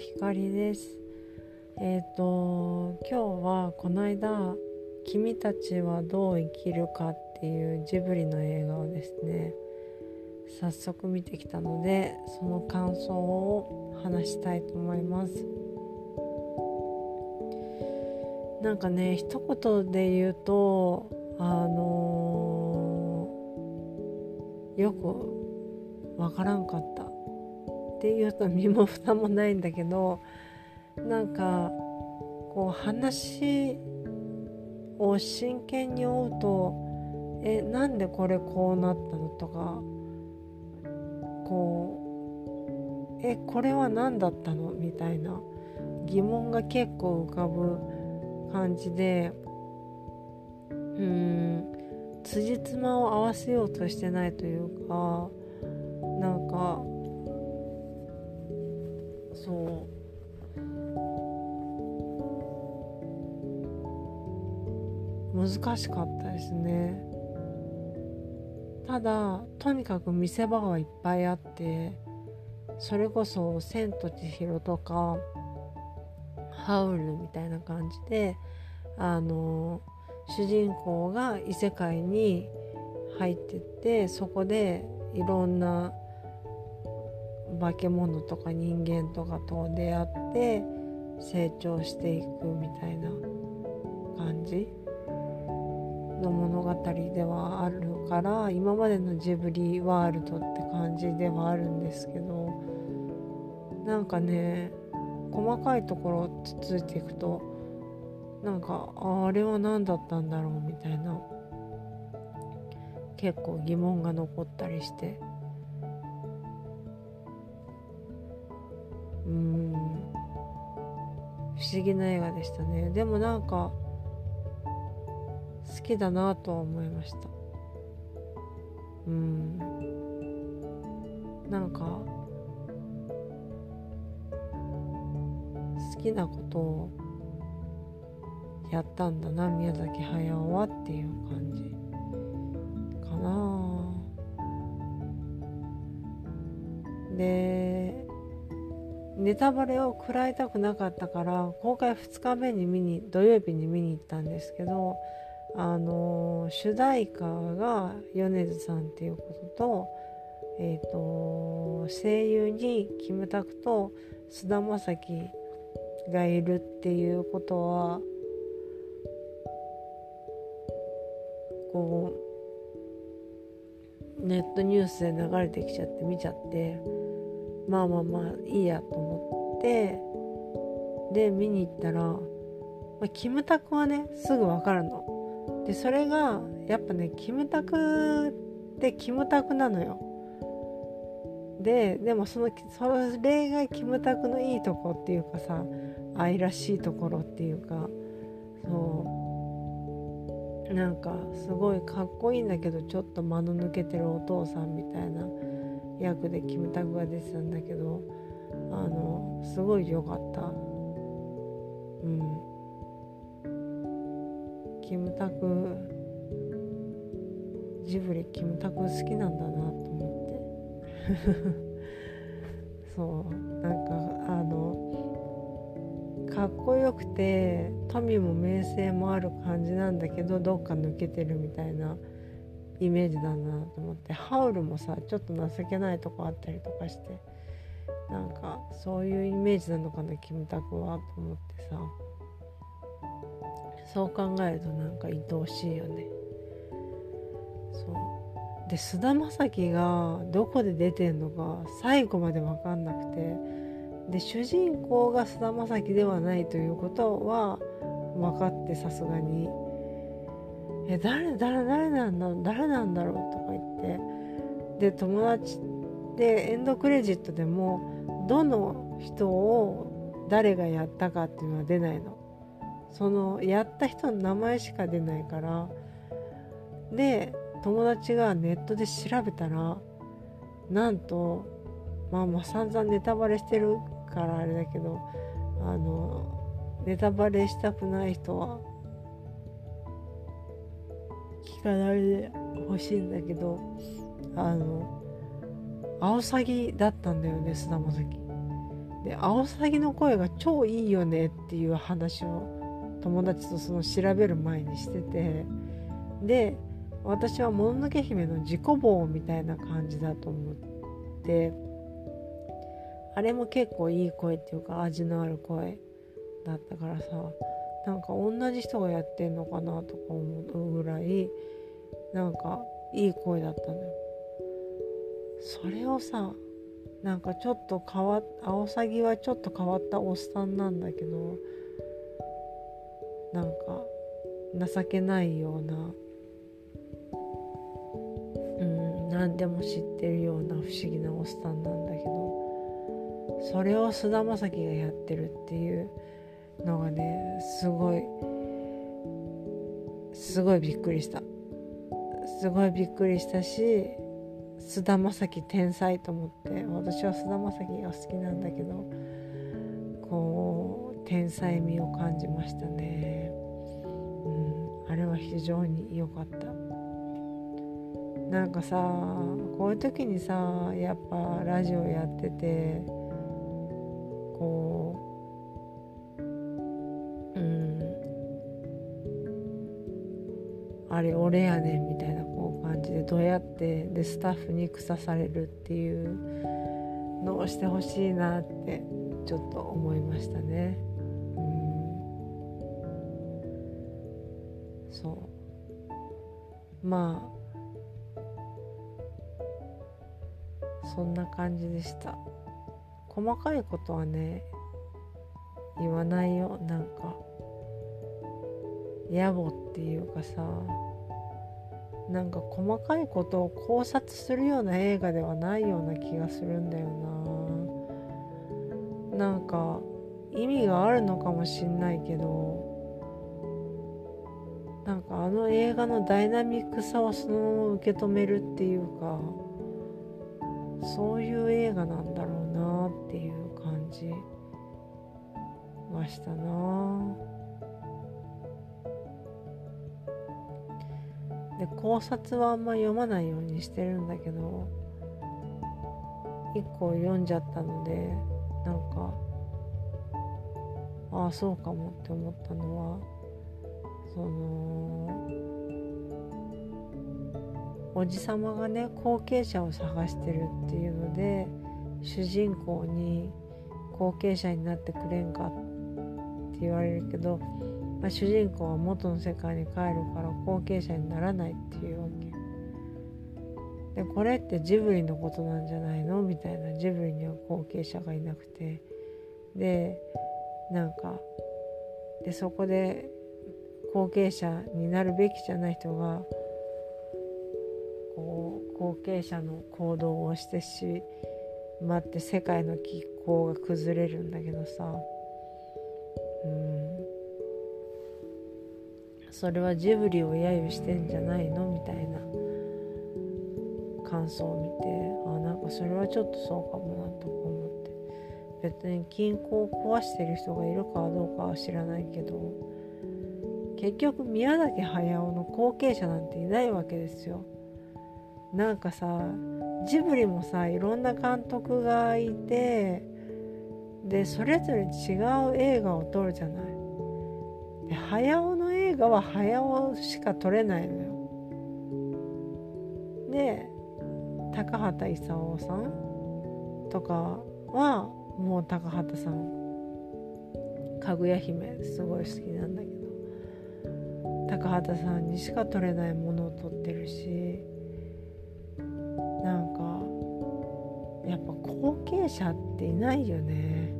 光です。えっ、ー、と今日はこの間「君たちはどう生きるか」っていうジブリの映画をですね早速見てきたのでその感想を話したいと思います。なんかね一言で言うとあのー、よくわからんかっっていうと身も蓋もないんだけどなんかこう話を真剣に追うとえなんでこれこうなったのとかこうえこれは何だったの？みたいな疑問が結構浮かぶ感じでうん辻褄を合わせようとしてないというかなんかそう。難しかったですね。ただとにかく見せ場はいっぱいあってそれこそ「千と千尋」とか「ハウル」みたいな感じであの主人公が異世界に入ってってそこでいろんな化け物とか人間とかと出会って成長していくみたいな感じの物語ではあるから今までのジブリワールドって感じではあるんですけどなんかね細かいところをつついていくとなんかあれは何だったんだろうみたいな結構疑問が残ったりして。うん。不思議な映画でしたね。でもなんか好きだなとは思いました。うん。なんか好きなことをやったんだな宮崎駿はっていう感じかな。でネタバレを食らいたくなかったから公開2日目に見に土曜日に見に行ったんですけどあの主題歌が米津さんっていうことと,、えーと、声優にキムタクと菅田将暉がいるっていうことはこうネットニュースで流れてきちゃって見ちゃってまあまあまあいいやと思ってで見に行ったら、まあ、キムタクはねすぐ分かるの。でそれがやっぱねキムタクってキムタクなのよ。ででもそのそれがキムタクのいいとこっていうかさ愛らしいところっていうかそうなんかすごいかっこいいんだけどちょっと間の抜けてるお父さんみたいな役でキムタクが出てたんだけどあのすごい良かった。うん。キムタクジブリキムタク好きなんだなと思って。そうなんかあのかっこよくて富も名声もある感じなんだけどどっか抜けてるみたいなイメージだなと思ってハウルもさちょっと情けないとこあったりとかしてなんかそういうイメージなのかなキムタクはと思ってさ。そう考えるとなんか愛おしいよね。そう。で菅田将暉がどこで出てんのか最後まで分かんなくて。で主人公が菅田将暉ではないということは分かってさすがに。え誰誰誰なんだ誰なんだろう？とか言って。で友達でエンドクレジットでもどの人を誰がやったかっていうのは出ないの。そのやった人の名前しか出ないから。で友達がネットで調べたらなんとまあまあ散々ネタバレしてるからあれだけどあのネタバレしたくない人は聞かないでほしいんだけどあのアオサギだったんだよね菅田将暉でアオサギの声が超いいよねっていう話を友達とその調べる前にしててで私はもののけ姫の自己棒みたいな感じだと思ってあれも結構いい声っていうか味のある声だったからさなんか同じ人がやってんのかなとか思うぐらいなんかいい声だったのよ。それをさなんかちょっと変わアオサギはちょっと変わったおっさんなんだけどなんか情けないようなうん何でも知ってるような不思議なおっさんなんだけどそれを菅田将暉がやってるっていうのがねすごいすごいびっくりした。すごいびっくりしたし菅田将暉天才と思って私は菅田将暉が好きなんだけどこう天才味を感じましたね、うん、あれは非常に良かった。なんかさこういう時にさやっぱラジオやってて俺やねんみたいなこう感じでどうやってでスタッフに腐されるっていうのをしてほしいなってちょっと思いましたね。うん、そう。まあ。そんな感じでした。細かいことはね言わないよ。なんか。野暮っていうかさ。なんか細かいことを考察するような映画ではないような気がするんだよな。なんか意味があるのかもしんないけどなんかあの映画のダイナミックさをそのまま受け止めるっていうかそういう映画なんだろうなっていう感じましたな。で考察はあんま読まないようにしてるんだけど一個読んじゃったのでなんかああそうかもって思ったのはそのおじさまがね後継者を探してるっていうので主人公に後継者になってくれんかって言われるけど、まあ、主人公は元の世界に帰るから後継者にならないっていうわけ。でこれってジブリのことなんじゃないの？みたいなジブリには後継者がいなくて。でなんかでそこで後継者になるべきじゃない人がこう後継者の行動をしてしまって世界の均衡が崩れるんだけどさ。うん。それはジブリを揶揄してんじゃないのみたいな感想を見てあなんかそれはちょっとそうかもなと思って別に均衡を壊してる人がいるかどうかは知らないけど結局宮崎駿の後継者なんていないわけですよ。なんかさジブリもさいろんな監督がいてでそれぞれ違う映画を撮るじゃない。で画は早尾しか撮れないのよ。で高畑勲さんとかはもう高畑さんかぐや姫すごい好きなんだけど高畑さんにしか撮れないものを撮ってるしなんかやっぱ後継者っていないよね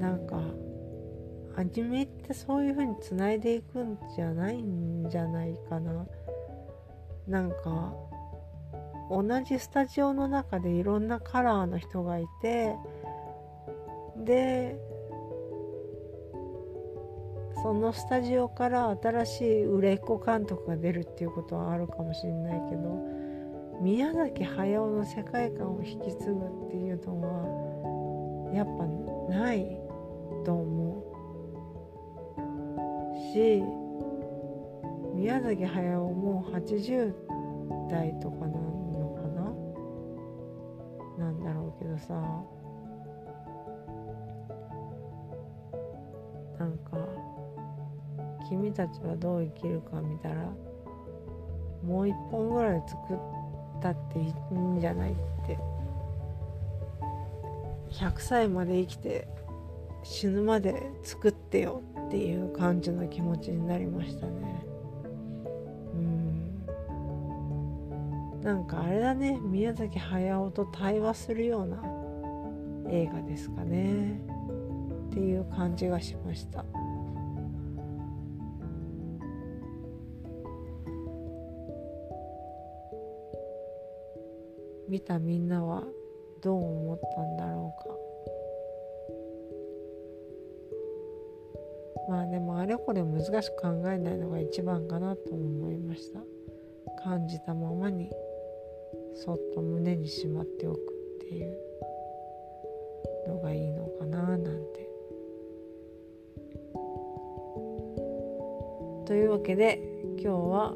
なんかアニメってそういう風につないでいくんじゃないんじゃないかな。なんか同じスタジオの中でいろんなカラーの人がいてでそのスタジオから新しい売れっ子監督が出るっていうことはあるかもしれないけど宮崎駿の世界観を引き継ぐっていうのはやっぱないと思う。し宮崎駿も80代とかなのかな？なんだろうけどさ。なんか君たちはどう生きるか見たらもう一本ぐらい作ったっていいんじゃないって。100歳まで生きて死ぬまで作ってよ。ってっていう感じの気持ちになりましたね。うん。なんかあれだね。宮崎駿と対話するような映画ですかね。っていう感じがしました。見たみんなはどう思ったんだろうか。まあでもあれこれ難しく考えないのが一番かなと思いました。感じたままにそっと胸にしまっておくっていうのがいいのかななんて。というわけで今日は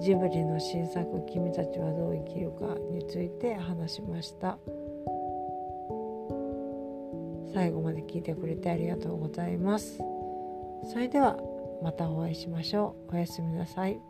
ジブリの新作「君たちはどう生きるか」について話しました。最後まで聞いてくれてありがとうございます。それではまたお会いしましょう。おやすみなさい。